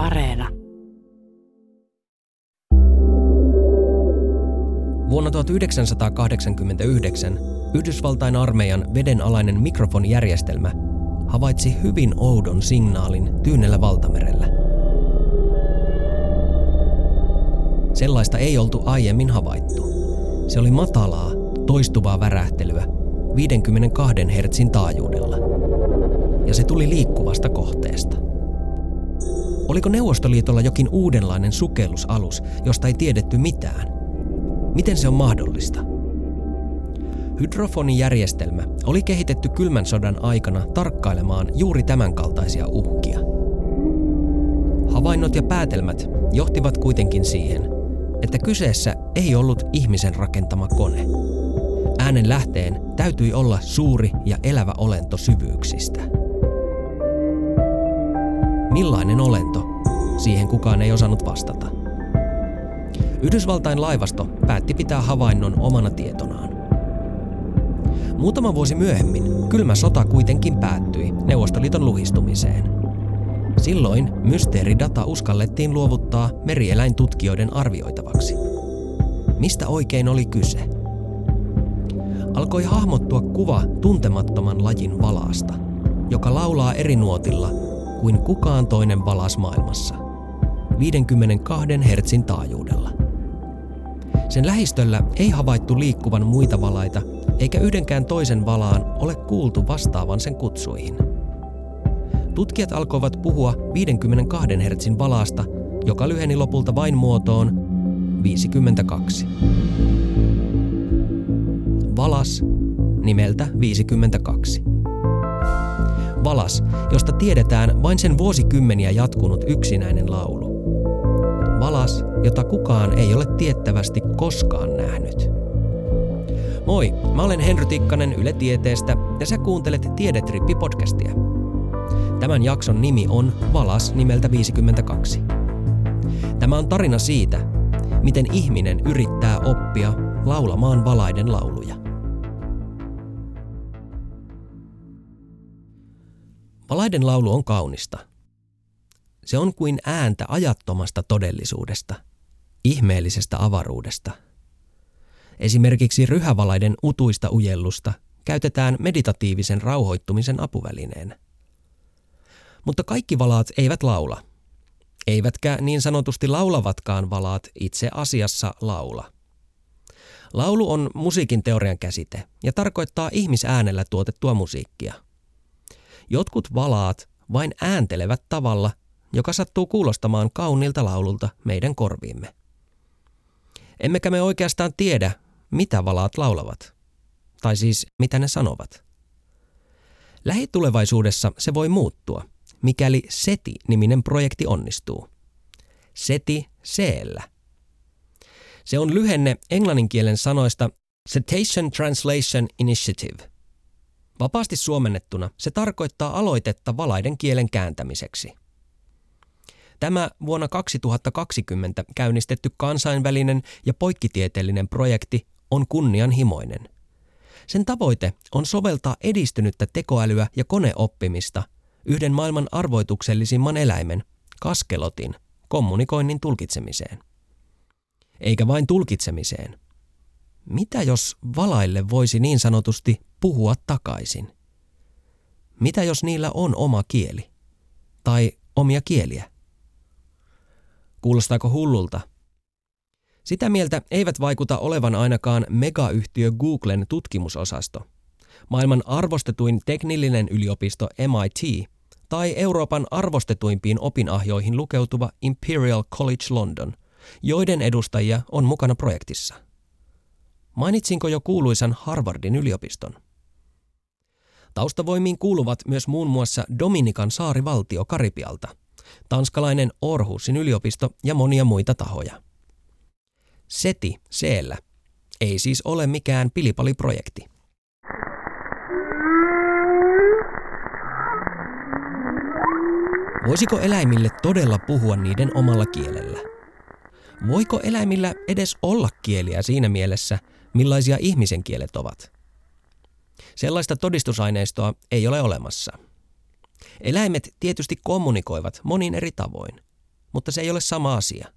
Areena. Vuonna 1989 Yhdysvaltain armeijan vedenalainen mikrofonijärjestelmä havaitsi hyvin oudon signaalin Tyynellä valtamerellä. Sellaista ei oltu aiemmin havaittu. Se oli matalaa, toistuvaa värähtelyä 52 hertsin taajuudella. Ja se tuli liikkuvasta kohteesta. Oliko Neuvostoliitolla jokin uudenlainen sukellusalus, josta ei tiedetty mitään? Miten se on mahdollista? Hydrofonijärjestelmä oli kehitetty kylmän sodan aikana tarkkailemaan juuri tämän kaltaisia uhkia. Havainnot ja päätelmät johtivat kuitenkin siihen, että kyseessä ei ollut ihmisen rakentama kone. Äänen lähteen täytyi olla suuri ja elävä olento syvyyksistä. Millainen olento? Siihen kukaan ei osannut vastata. Yhdysvaltain laivasto päätti pitää havainnon omana tietonaan. Muutama vuosi myöhemmin kylmä sota kuitenkin päättyi Neuvostoliiton luhistumiseen. Silloin mysteeridata uskallettiin luovuttaa merieläintutkijoiden arvioitavaksi. Mistä oikein oli kyse? Alkoi hahmottua kuva tuntemattoman lajin valaasta, joka laulaa eri nuotilla kuin kukaan toinen valas maailmassa. 52 hertsin taajuudella. Sen lähistöllä ei havaittu liikkuvan muita valaita, eikä yhdenkään toisen valaan ole kuultu vastaavan sen kutsuihin. Tutkijat alkoivat puhua 52 hertsin valaasta, joka lyheni lopulta vain muotoon 52. Valas nimeltä 52. Valas, josta tiedetään vain sen vuosikymmeniä jatkunut yksinäinen laulu. Valas, jota kukaan ei ole tiettävästi koskaan nähnyt. Moi, mä olen Henry Tikkanen Yle Tieteestä ja sä kuuntelet Tiedetrippi-podcastia. Tämän jakson nimi on Valas nimeltä 52. Tämä on tarina siitä, miten ihminen yrittää oppia laulamaan valaiden lauluja. Valaiden laulu on kaunista. Se on kuin ääntä ajattomasta todellisuudesta, ihmeellisestä avaruudesta. Esimerkiksi ryhävalaiden utuista ujellusta käytetään meditatiivisen rauhoittumisen apuvälineenä. Mutta kaikki valaat eivät laula. Eivätkä niin sanotusti laulavatkaan valaat itse asiassa laula. Laulu on musiikin teorian käsite ja tarkoittaa ihmisäänellä tuotettua musiikkia – Jotkut valaat vain ääntelevät tavalla, joka sattuu kuulostamaan kauniilta laululta meidän korviimme. Emmekä me oikeastaan tiedä, mitä valaat laulavat. Tai siis, mitä ne sanovat. Lähitulevaisuudessa se voi muuttua, mikäli SETI-niminen projekti onnistuu. SETI seellä. Se on lyhenne englanninkielen sanoista Cetacean Translation Initiative – Vapaasti suomennettuna se tarkoittaa aloitetta valaiden kielen kääntämiseksi. Tämä vuonna 2020 käynnistetty kansainvälinen ja poikkitieteellinen projekti on kunnianhimoinen. Sen tavoite on soveltaa edistynyttä tekoälyä ja koneoppimista yhden maailman arvoituksellisimman eläimen, kaskelotin, kommunikoinnin tulkitsemiseen. Eikä vain tulkitsemiseen – mitä jos valaille voisi niin sanotusti puhua takaisin? Mitä jos niillä on oma kieli? Tai omia kieliä? Kuulostaako hullulta? Sitä mieltä eivät vaikuta olevan ainakaan megayhtiö Googlen tutkimusosasto, maailman arvostetuin teknillinen yliopisto MIT tai Euroopan arvostetuimpiin opinahjoihin lukeutuva Imperial College London, joiden edustajia on mukana projektissa – Mainitsinko jo kuuluisan Harvardin yliopiston? Taustavoimiin kuuluvat myös muun muassa Dominikan saarivaltio Karipialta, tanskalainen Orhusin yliopisto ja monia muita tahoja. SETI seellä ei siis ole mikään pilipaliprojekti. Voisiko eläimille todella puhua niiden omalla kielellä? Voiko eläimillä edes olla kieliä siinä mielessä, millaisia ihmisen kielet ovat. Sellaista todistusaineistoa ei ole olemassa. Eläimet tietysti kommunikoivat monin eri tavoin. mutta se ei ole sama asia.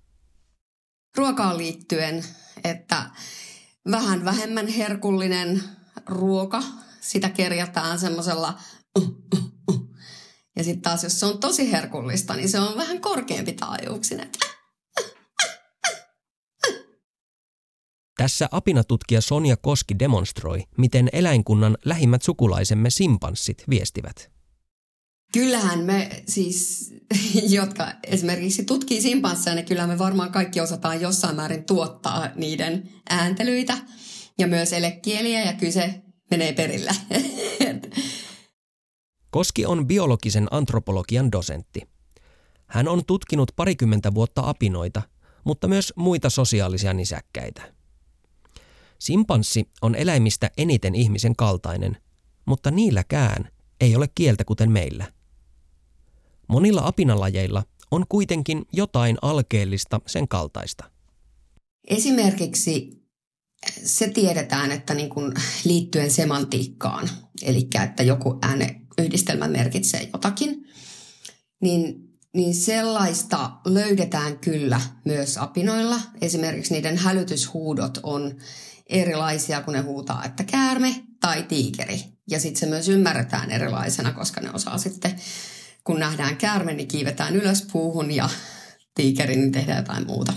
Ruokaan liittyen, että vähän vähemmän herkullinen ruoka, sitä kerjataan semmoisella uh, uh, uh. Ja sitten taas, jos se on tosi herkullista, niin se on vähän korkeampi taajuuksinen. Tässä apinatutkija Sonja Koski demonstroi, miten eläinkunnan lähimmät sukulaisemme simpanssit viestivät. Kyllähän me siis, jotka esimerkiksi tutkii simpansseja, niin kyllä me varmaan kaikki osataan jossain määrin tuottaa niiden ääntelyitä ja myös elekieliä ja kyse menee perille. Koski on biologisen antropologian dosentti. Hän on tutkinut parikymmentä vuotta apinoita, mutta myös muita sosiaalisia nisäkkäitä. Simpanssi on eläimistä eniten ihmisen kaltainen, mutta niilläkään ei ole kieltä kuten meillä. Monilla apinalajeilla on kuitenkin jotain alkeellista sen kaltaista. Esimerkiksi se tiedetään, että niin kuin liittyen semantiikkaan, eli että joku ääneyhdistelmä merkitsee jotakin, niin, niin sellaista löydetään kyllä myös apinoilla. Esimerkiksi niiden hälytyshuudot on erilaisia, kun ne huutaa, että käärme tai tiikeri. Ja sitten se myös ymmärretään erilaisena, koska ne osaa sitten, kun nähdään käärme, niin kiivetään ylös puuhun ja tiikeri, niin tehdään jotain muuta.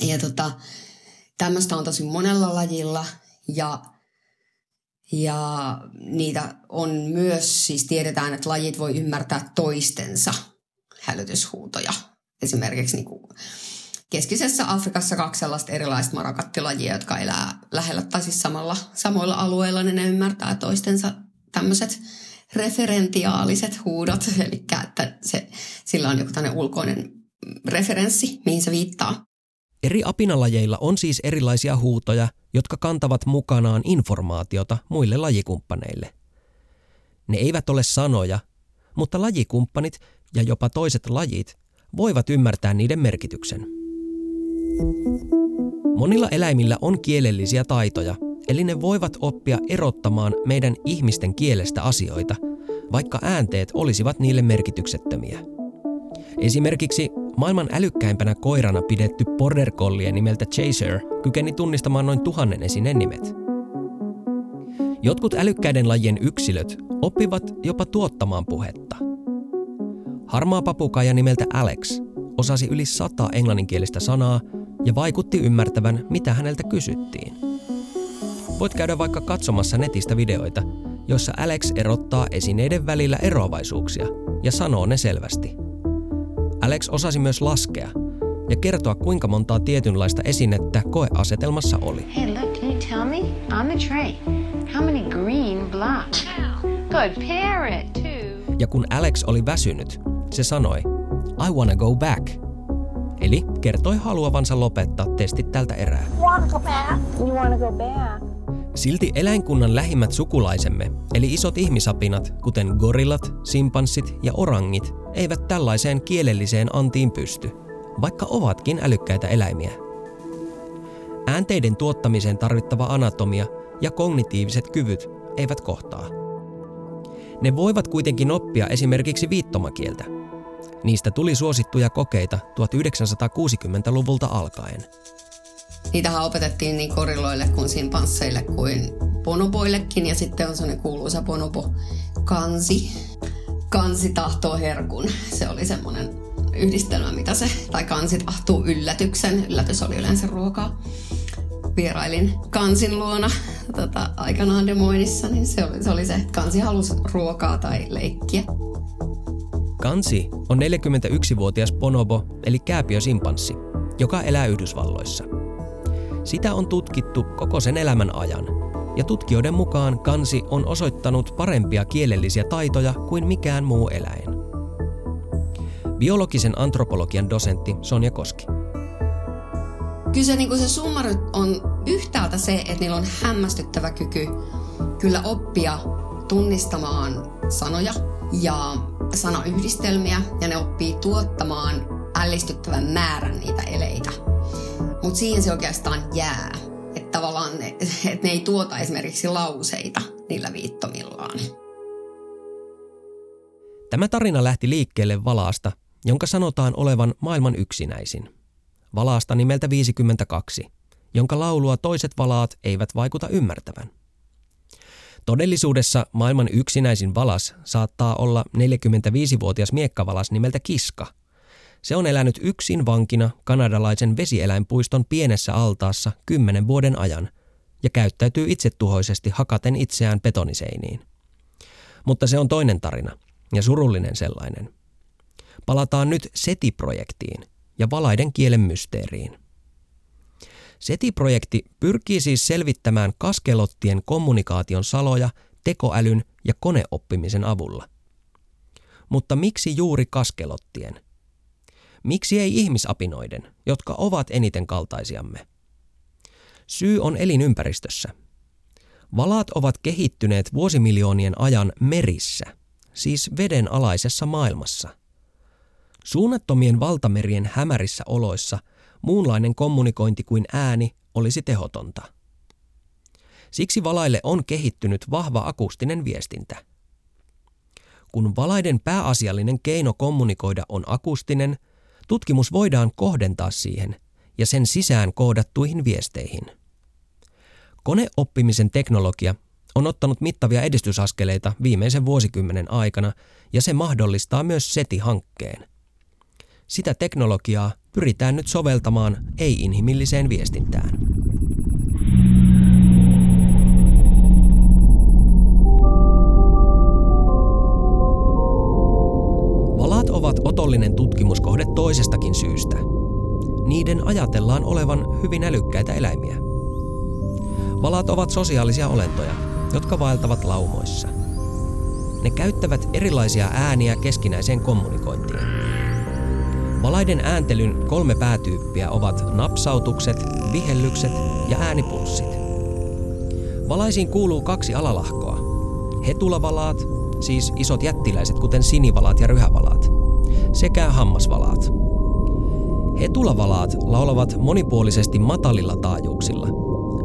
Ja tota, tämmöistä on tosi monella lajilla ja, ja niitä on myös, siis tiedetään, että lajit voi ymmärtää toistensa hälytyshuutoja. Esimerkiksi niin kuin keskisessä Afrikassa kaksi sellaista erilaista marakattilajia, jotka elää lähellä tai siis samalla, samoilla alueilla, niin ne ymmärtää toistensa tämmöiset referentiaaliset huudot, eli että se, sillä on joku tämmöinen ulkoinen referenssi, mihin se viittaa. Eri apinalajeilla on siis erilaisia huutoja, jotka kantavat mukanaan informaatiota muille lajikumppaneille. Ne eivät ole sanoja, mutta lajikumppanit ja jopa toiset lajit voivat ymmärtää niiden merkityksen. Monilla eläimillä on kielellisiä taitoja, eli ne voivat oppia erottamaan meidän ihmisten kielestä asioita, vaikka äänteet olisivat niille merkityksettömiä. Esimerkiksi maailman älykkäimpänä koirana pidetty border collie nimeltä Chaser kykeni tunnistamaan noin tuhannen esineen nimet. Jotkut älykkäiden lajien yksilöt oppivat jopa tuottamaan puhetta. Harmaa papukaija nimeltä Alex osasi yli sata englanninkielistä sanaa ja vaikutti ymmärtävän, mitä häneltä kysyttiin. Voit käydä vaikka katsomassa netistä videoita, joissa Alex erottaa esineiden välillä eroavaisuuksia ja sanoo ne selvästi. Alex osasi myös laskea ja kertoa, kuinka montaa tietynlaista esinettä koeasetelmassa oli. Hey, look, can you tell me? On the tray. How many green blocks? Good, parrot, too. Ja kun Alex oli väsynyt, se sanoi, I wanna go back – Eli kertoi haluavansa lopettaa testit tältä erää. Silti eläinkunnan lähimmät sukulaisemme, eli isot ihmisapinat, kuten gorillat, simpanssit ja orangit, eivät tällaiseen kielelliseen antiin pysty, vaikka ovatkin älykkäitä eläimiä. Äänteiden tuottamiseen tarvittava anatomia ja kognitiiviset kyvyt eivät kohtaa. Ne voivat kuitenkin oppia esimerkiksi viittomakieltä – Niistä tuli suosittuja kokeita 1960-luvulta alkaen. Niitähän opetettiin niin korilloille kuin simpansseille kuin bonoboillekin ja sitten on sellainen kuuluisa bonobo kansi. Kansi tahtoo herkun. Se oli semmoinen yhdistelmä, mitä se, tai kansi tahtuu yllätyksen. Yllätys oli yleensä ruokaa. Vierailin kansin luona tota, aikanaan Demoinissa, niin se oli, se oli se, että kansi halusi ruokaa tai leikkiä. Kansi on 41-vuotias bonobo eli kääpiösimpanssi, joka elää Yhdysvalloissa. Sitä on tutkittu koko sen elämän ajan, ja tutkijoiden mukaan kansi on osoittanut parempia kielellisiä taitoja kuin mikään muu eläin. Biologisen antropologian dosentti Sonja Koski. Kyllä se, niin se summa on yhtäältä se, että niillä on hämmästyttävä kyky kyllä oppia tunnistamaan sanoja ja sanayhdistelmiä ja ne oppii tuottamaan ällistyttävän määrän niitä eleitä. Mutta siihen se oikeastaan jää. Että tavallaan ne, et ne ei tuota esimerkiksi lauseita niillä viittomillaan. Tämä tarina lähti liikkeelle valaasta, jonka sanotaan olevan maailman yksinäisin. Valaasta nimeltä 52, jonka laulua toiset valaat eivät vaikuta ymmärtävän. Todellisuudessa maailman yksinäisin valas saattaa olla 45-vuotias miekkavalas nimeltä Kiska. Se on elänyt yksin vankina kanadalaisen vesieläinpuiston pienessä altaassa kymmenen vuoden ajan ja käyttäytyy itsetuhoisesti hakaten itseään betoniseiniin. Mutta se on toinen tarina ja surullinen sellainen. Palataan nyt SETI-projektiin ja valaiden kielen mysteeriin. SETI-projekti pyrkii siis selvittämään kaskelottien kommunikaation saloja tekoälyn ja koneoppimisen avulla. Mutta miksi juuri kaskelottien? Miksi ei ihmisapinoiden, jotka ovat eniten kaltaisiamme? Syy on elinympäristössä. Valaat ovat kehittyneet vuosimiljoonien ajan merissä, siis veden alaisessa maailmassa. Suunnattomien valtamerien hämärissä oloissa – muunlainen kommunikointi kuin ääni olisi tehotonta. Siksi valaille on kehittynyt vahva akustinen viestintä. Kun valaiden pääasiallinen keino kommunikoida on akustinen, tutkimus voidaan kohdentaa siihen ja sen sisään koodattuihin viesteihin. Koneoppimisen teknologia on ottanut mittavia edistysaskeleita viimeisen vuosikymmenen aikana ja se mahdollistaa myös SETI-hankkeen. Sitä teknologiaa pyritään nyt soveltamaan ei-inhimilliseen viestintään. Valaat ovat otollinen tutkimuskohde toisestakin syystä. Niiden ajatellaan olevan hyvin älykkäitä eläimiä. Valaat ovat sosiaalisia olentoja, jotka vaeltavat laumoissa. Ne käyttävät erilaisia ääniä keskinäiseen kommunikointiin. Valaiden ääntelyn kolme päätyyppiä ovat napsautukset, vihellykset ja äänipulssit. Valaisiin kuuluu kaksi alalahkoa. Hetulavalaat, siis isot jättiläiset kuten sinivalaat ja ryhävalaat, sekä hammasvalaat. Hetulavalaat laulavat monipuolisesti matalilla taajuuksilla,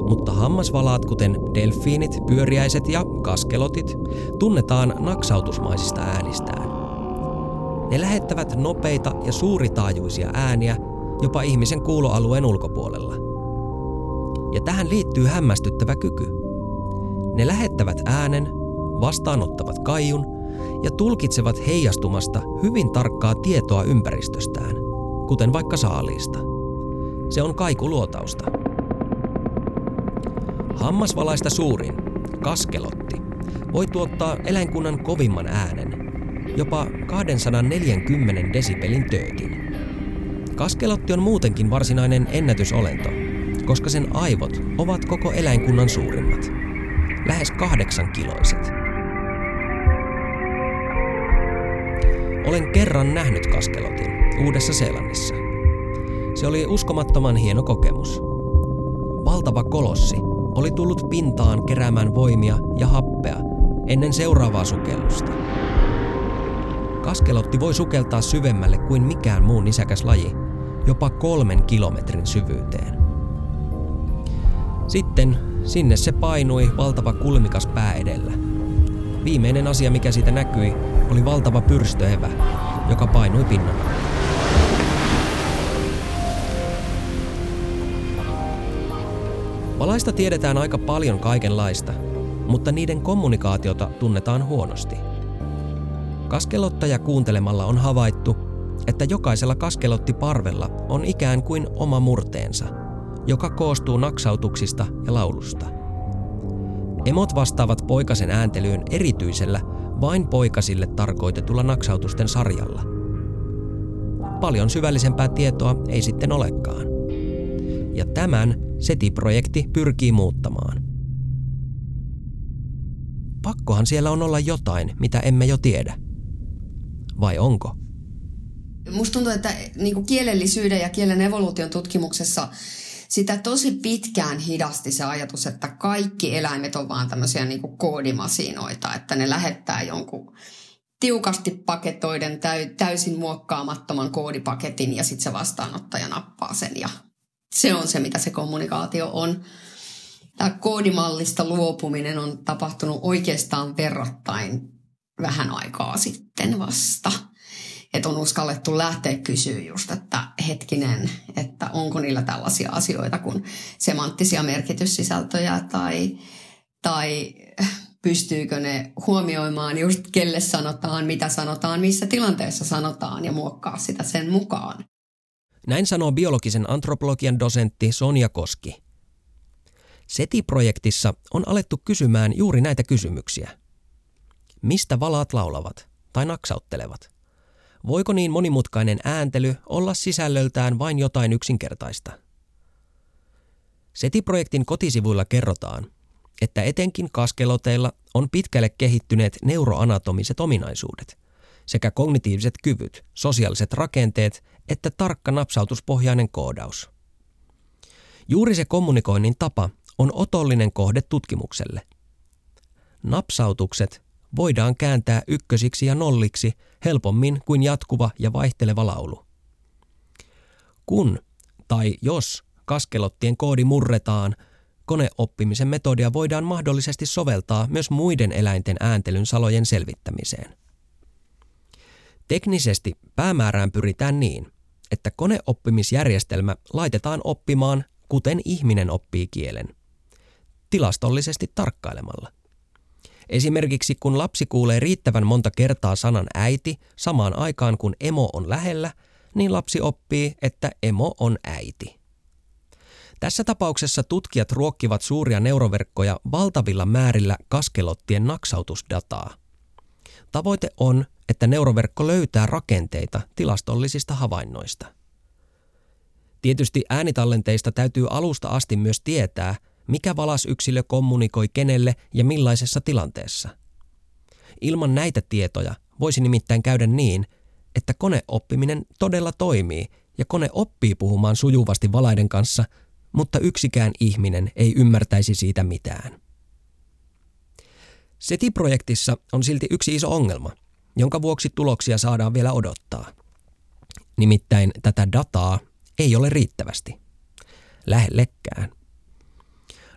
mutta hammasvalaat kuten delfiinit, pyöriäiset ja kaskelotit tunnetaan naksautusmaisista äänistään. Ne lähettävät nopeita ja suuritaajuisia ääniä jopa ihmisen kuuloalueen ulkopuolella. Ja tähän liittyy hämmästyttävä kyky. Ne lähettävät äänen, vastaanottavat kaijun ja tulkitsevat heijastumasta hyvin tarkkaa tietoa ympäristöstään, kuten vaikka saaliista. Se on kaikuluotausta. Hammasvalaista suurin, kaskelotti, voi tuottaa eläinkunnan kovimman äänen, jopa 240 desibelin töötin. Kaskelotti on muutenkin varsinainen ennätysolento, koska sen aivot ovat koko eläinkunnan suurimmat. Lähes kahdeksan kiloiset. Olen kerran nähnyt kaskelotin Uudessa-Seelannissa. Se oli uskomattoman hieno kokemus. Valtava kolossi oli tullut pintaan keräämään voimia ja happea ennen seuraavaa sukellusta. Kaskelotti voi sukeltaa syvemmälle kuin mikään muu nisäkäs laji, jopa kolmen kilometrin syvyyteen. Sitten sinne se painui valtava kulmikas pää edellä. Viimeinen asia, mikä siitä näkyi, oli valtava pyrstöevä, joka painui pinnan Valaista tiedetään aika paljon kaikenlaista, mutta niiden kommunikaatiota tunnetaan huonosti – Kaskelottaja kuuntelemalla on havaittu, että jokaisella kaskelottiparvella on ikään kuin oma murteensa, joka koostuu naksautuksista ja laulusta. Emot vastaavat poikasen ääntelyyn erityisellä, vain poikasille tarkoitetulla naksautusten sarjalla. Paljon syvällisempää tietoa ei sitten olekaan. Ja tämän SETI-projekti pyrkii muuttamaan. Pakkohan siellä on olla jotain, mitä emme jo tiedä vai onko? Musta tuntuu, että niin kielellisyyden ja kielen evoluution tutkimuksessa sitä tosi pitkään hidasti se ajatus, että kaikki eläimet on vaan tämmöisiä niin koodimasinoita, että ne lähettää jonkun tiukasti paketoiden täysin muokkaamattoman koodipaketin ja sitten se vastaanottaja nappaa sen ja se on se, mitä se kommunikaatio on. Tämä koodimallista luopuminen on tapahtunut oikeastaan verrattain vähän aikaa sitten vasta. että on uskallettu lähteä kysyä just, että hetkinen, että onko niillä tällaisia asioita kuin semanttisia merkityssisältöjä tai, tai pystyykö ne huomioimaan just kelle sanotaan, mitä sanotaan, missä tilanteessa sanotaan ja muokkaa sitä sen mukaan. Näin sanoo biologisen antropologian dosentti Sonja Koski. SETI-projektissa on alettu kysymään juuri näitä kysymyksiä. Mistä valaat laulavat tai naksauttelevat? Voiko niin monimutkainen ääntely olla sisällöltään vain jotain yksinkertaista? SETI-projektin kotisivuilla kerrotaan, että etenkin kaskeloteilla on pitkälle kehittyneet neuroanatomiset ominaisuudet sekä kognitiiviset kyvyt, sosiaaliset rakenteet että tarkka napsautuspohjainen koodaus. Juuri se kommunikoinnin tapa on otollinen kohde tutkimukselle. Napsautukset voidaan kääntää ykkösiksi ja nolliksi helpommin kuin jatkuva ja vaihteleva laulu. Kun tai jos kaskelottien koodi murretaan, koneoppimisen metodia voidaan mahdollisesti soveltaa myös muiden eläinten ääntelyn salojen selvittämiseen. Teknisesti päämäärään pyritään niin, että koneoppimisjärjestelmä laitetaan oppimaan, kuten ihminen oppii kielen. Tilastollisesti tarkkailemalla. Esimerkiksi kun lapsi kuulee riittävän monta kertaa sanan äiti samaan aikaan kun emo on lähellä, niin lapsi oppii, että emo on äiti. Tässä tapauksessa tutkijat ruokkivat suuria neuroverkkoja valtavilla määrillä kaskelottien naksautusdataa. Tavoite on, että neuroverkko löytää rakenteita tilastollisista havainnoista. Tietysti äänitallenteista täytyy alusta asti myös tietää, mikä valasyksilö kommunikoi kenelle ja millaisessa tilanteessa. Ilman näitä tietoja voisi nimittäin käydä niin, että koneoppiminen todella toimii ja kone oppii puhumaan sujuvasti valaiden kanssa, mutta yksikään ihminen ei ymmärtäisi siitä mitään. SETI-projektissa on silti yksi iso ongelma, jonka vuoksi tuloksia saadaan vielä odottaa. Nimittäin tätä dataa ei ole riittävästi. Lähellekään.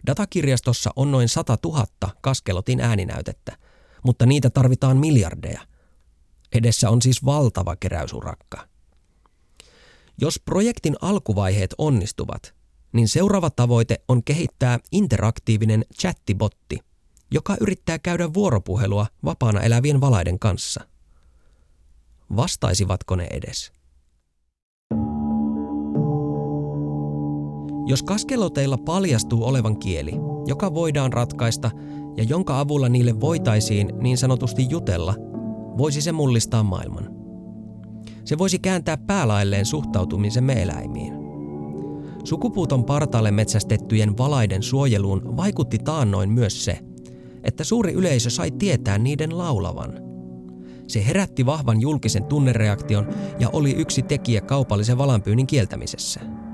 Datakirjastossa on noin 100 000 kaskelotin ääninäytettä, mutta niitä tarvitaan miljardeja. Edessä on siis valtava keräysurakka. Jos projektin alkuvaiheet onnistuvat, niin seuraava tavoite on kehittää interaktiivinen chattibotti, joka yrittää käydä vuoropuhelua vapaana elävien valaiden kanssa. Vastaisivatko ne edes? Jos kaskeloteilla paljastuu olevan kieli, joka voidaan ratkaista ja jonka avulla niille voitaisiin niin sanotusti jutella, voisi se mullistaa maailman. Se voisi kääntää päälailleen suhtautumisemme eläimiin. Sukupuuton partaalle metsästettyjen valaiden suojeluun vaikutti taannoin myös se, että suuri yleisö sai tietää niiden laulavan. Se herätti vahvan julkisen tunnereaktion ja oli yksi tekijä kaupallisen valanpyynnin kieltämisessä.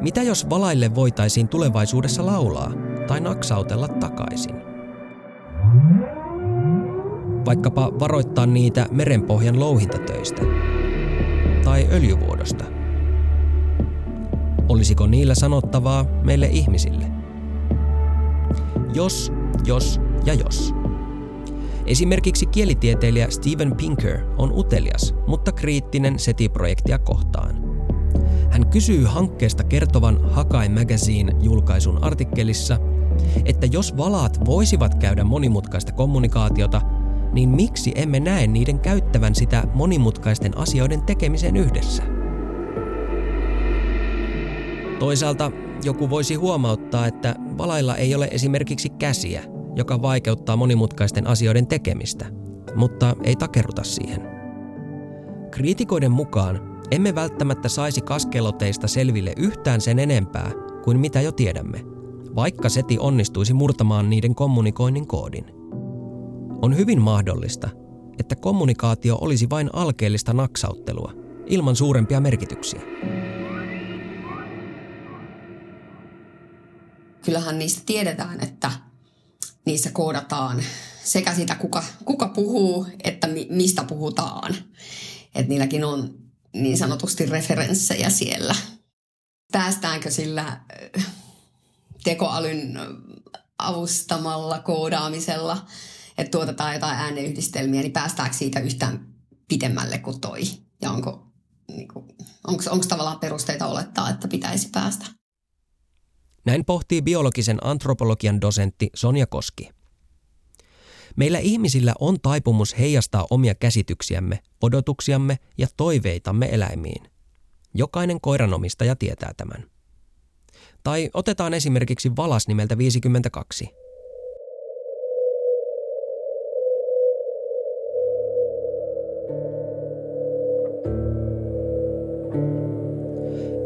Mitä jos valaille voitaisiin tulevaisuudessa laulaa tai naksautella takaisin? Vaikkapa varoittaa niitä merenpohjan louhintatöistä tai öljyvuodosta. Olisiko niillä sanottavaa meille ihmisille? Jos, jos ja jos. Esimerkiksi kielitieteilijä Steven Pinker on utelias, mutta kriittinen SETI-projektia kohtaan. Hän kysyy hankkeesta kertovan Hakai Magazine-julkaisun artikkelissa, että jos valaat voisivat käydä monimutkaista kommunikaatiota, niin miksi emme näe niiden käyttävän sitä monimutkaisten asioiden tekemiseen yhdessä? Toisaalta joku voisi huomauttaa, että valailla ei ole esimerkiksi käsiä, joka vaikeuttaa monimutkaisten asioiden tekemistä, mutta ei takerruta siihen. Kriitikoiden mukaan emme välttämättä saisi kaskeloteista selville yhtään sen enempää kuin mitä jo tiedämme, vaikka SETI onnistuisi murtamaan niiden kommunikoinnin koodin. On hyvin mahdollista, että kommunikaatio olisi vain alkeellista naksauttelua, ilman suurempia merkityksiä. Kyllähän niistä tiedetään, että niissä koodataan sekä sitä, kuka, kuka puhuu, että mi, mistä puhutaan. Että niilläkin on niin sanotusti referenssejä siellä. Päästäänkö sillä tekoälyn avustamalla koodaamisella, että tuotetaan jotain ääneyhdistelmiä, niin päästäänkö siitä yhtään pidemmälle kuin toi? Ja onko, niin kuin, onko, onko tavallaan perusteita olettaa, että pitäisi päästä? Näin pohtii biologisen antropologian dosentti Sonja Koski. Meillä ihmisillä on taipumus heijastaa omia käsityksiämme, odotuksiamme ja toiveitamme eläimiin. Jokainen koiranomistaja tietää tämän. Tai otetaan esimerkiksi valas nimeltä 52.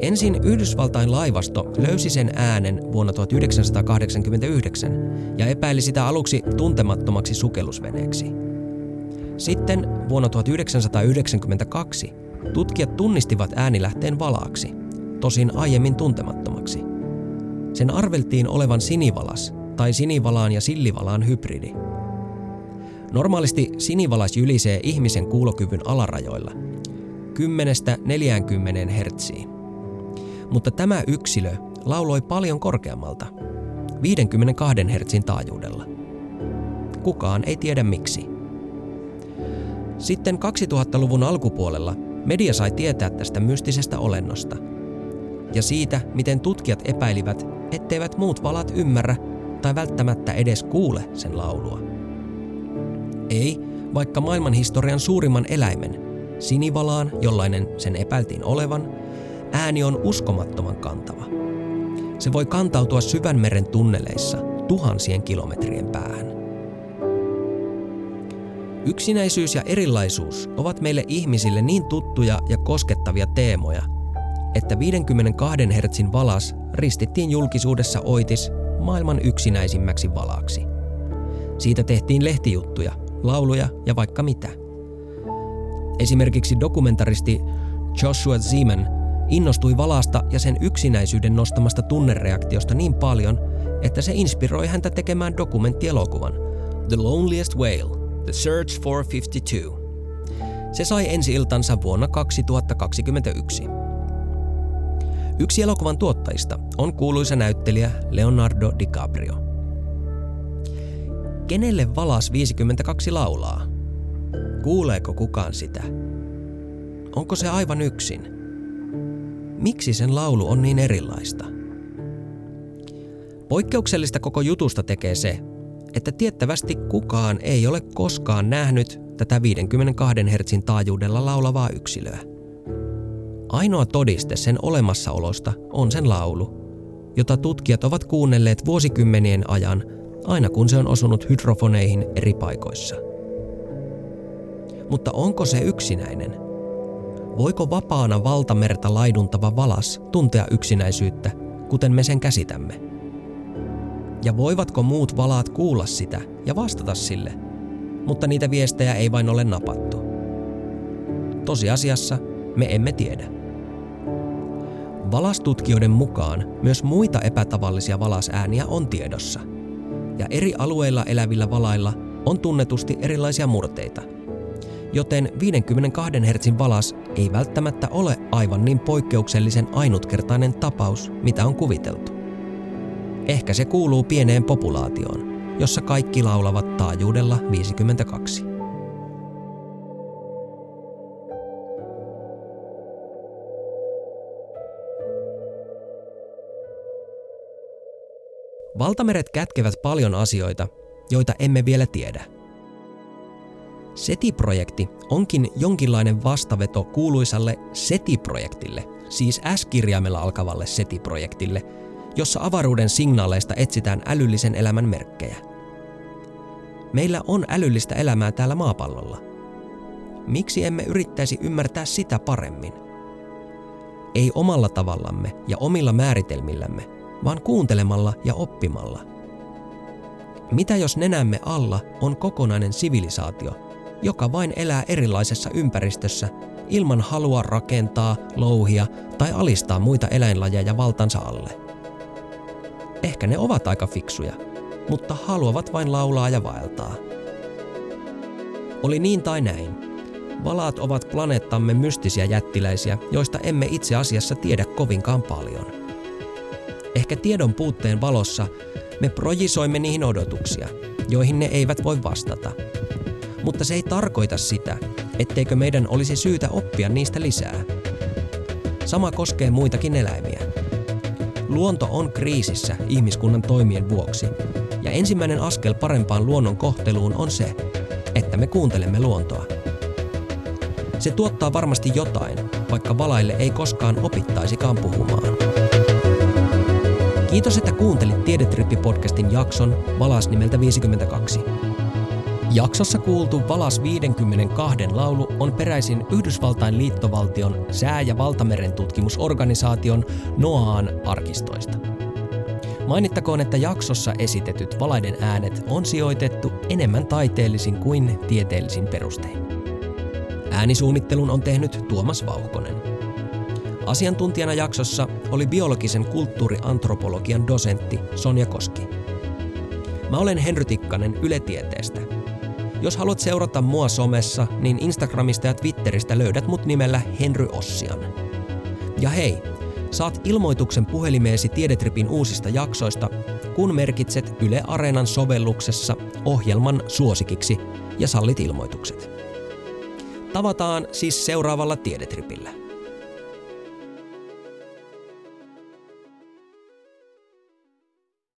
Ensin Yhdysvaltain laivasto löysi sen äänen vuonna 1989 ja epäili sitä aluksi tuntemattomaksi sukellusveneeksi. Sitten vuonna 1992 tutkijat tunnistivat äänilähteen valaaksi, tosin aiemmin tuntemattomaksi. Sen arveltiin olevan sinivalas tai sinivalaan ja sillivalaan hybridi. Normaalisti sinivalas jylisee ihmisen kuulokyvyn alarajoilla 10-40 hertsiin mutta tämä yksilö lauloi paljon korkeammalta, 52 Hz taajuudella. Kukaan ei tiedä miksi. Sitten 2000-luvun alkupuolella media sai tietää tästä mystisestä olennosta ja siitä, miten tutkijat epäilivät, etteivät muut valat ymmärrä tai välttämättä edes kuule sen laulua. Ei, vaikka maailmanhistorian suurimman eläimen, sinivalaan, jollainen sen epäiltiin olevan, ääni on uskomattoman kantava. Se voi kantautua syvän meren tunneleissa tuhansien kilometrien päähän. Yksinäisyys ja erilaisuus ovat meille ihmisille niin tuttuja ja koskettavia teemoja, että 52 Hz valas ristittiin julkisuudessa oitis maailman yksinäisimmäksi valaksi. Siitä tehtiin lehtijuttuja, lauluja ja vaikka mitä. Esimerkiksi dokumentaristi Joshua Zeman innostui valasta ja sen yksinäisyyden nostamasta tunnereaktiosta niin paljon, että se inspiroi häntä tekemään dokumenttielokuvan The Loneliest Whale, The Search for 52. Se sai ensi iltansa vuonna 2021. Yksi elokuvan tuottajista on kuuluisa näyttelijä Leonardo DiCaprio. Kenelle Valas 52 laulaa? Kuuleeko kukaan sitä? Onko se aivan yksin? Miksi sen laulu on niin erilaista? Poikkeuksellista koko jutusta tekee se, että tiettävästi kukaan ei ole koskaan nähnyt tätä 52 Hz taajuudella laulavaa yksilöä. Ainoa todiste sen olemassaolosta on sen laulu, jota tutkijat ovat kuunnelleet vuosikymmenien ajan aina kun se on osunut hydrofoneihin eri paikoissa. Mutta onko se yksinäinen – Voiko vapaana valtamerta laiduntava valas tuntea yksinäisyyttä, kuten me sen käsitämme? Ja voivatko muut valaat kuulla sitä ja vastata sille, mutta niitä viestejä ei vain ole napattu? Tosiasiassa me emme tiedä. Valastutkijoiden mukaan myös muita epätavallisia valasääniä on tiedossa. Ja eri alueilla elävillä valailla on tunnetusti erilaisia murteita – joten 52 Hz valas ei välttämättä ole aivan niin poikkeuksellisen ainutkertainen tapaus, mitä on kuviteltu. Ehkä se kuuluu pieneen populaatioon, jossa kaikki laulavat taajuudella 52. Valtameret kätkevät paljon asioita, joita emme vielä tiedä – SETI-projekti onkin jonkinlainen vastaveto kuuluisalle SETI-projektille, siis S-kirjaimella alkavalle SETI-projektille, jossa avaruuden signaaleista etsitään älyllisen elämän merkkejä. Meillä on älyllistä elämää täällä maapallolla. Miksi emme yrittäisi ymmärtää sitä paremmin? Ei omalla tavallamme ja omilla määritelmillämme, vaan kuuntelemalla ja oppimalla. Mitä jos nenämme alla on kokonainen sivilisaatio – joka vain elää erilaisessa ympäristössä ilman halua rakentaa, louhia tai alistaa muita eläinlajeja valtansa alle. Ehkä ne ovat aika fiksuja, mutta haluavat vain laulaa ja vaeltaa. Oli niin tai näin. Valaat ovat planeettamme mystisiä jättiläisiä, joista emme itse asiassa tiedä kovinkaan paljon. Ehkä tiedon puutteen valossa me projisoimme niihin odotuksia, joihin ne eivät voi vastata – mutta se ei tarkoita sitä, etteikö meidän olisi syytä oppia niistä lisää. Sama koskee muitakin eläimiä. Luonto on kriisissä ihmiskunnan toimien vuoksi, ja ensimmäinen askel parempaan luonnon kohteluun on se, että me kuuntelemme luontoa. Se tuottaa varmasti jotain, vaikka valaille ei koskaan opittaisikaan puhumaan. Kiitos, että kuuntelit Tiedetrippi-podcastin jakson Valas nimeltä 52. Jaksossa kuultu Valas 52 laulu on peräisin Yhdysvaltain liittovaltion sää- ja valtameren tutkimusorganisaation NOAAn arkistoista. Mainittakoon, että jaksossa esitetyt valaiden äänet on sijoitettu enemmän taiteellisin kuin tieteellisin perustein. Äänisuunnittelun on tehnyt Tuomas Vauhkonen. Asiantuntijana jaksossa oli biologisen kulttuuriantropologian dosentti Sonja Koski. Mä olen Henry Tikkanen Yle Tieteestä. Jos haluat seurata mua somessa, niin Instagramista ja Twitteristä löydät mut nimellä Henry Ossian. Ja hei, saat ilmoituksen puhelimeesi Tiedetripin uusista jaksoista, kun merkitset Yle Areenan sovelluksessa ohjelman suosikiksi ja sallit ilmoitukset. Tavataan siis seuraavalla Tiedetripillä.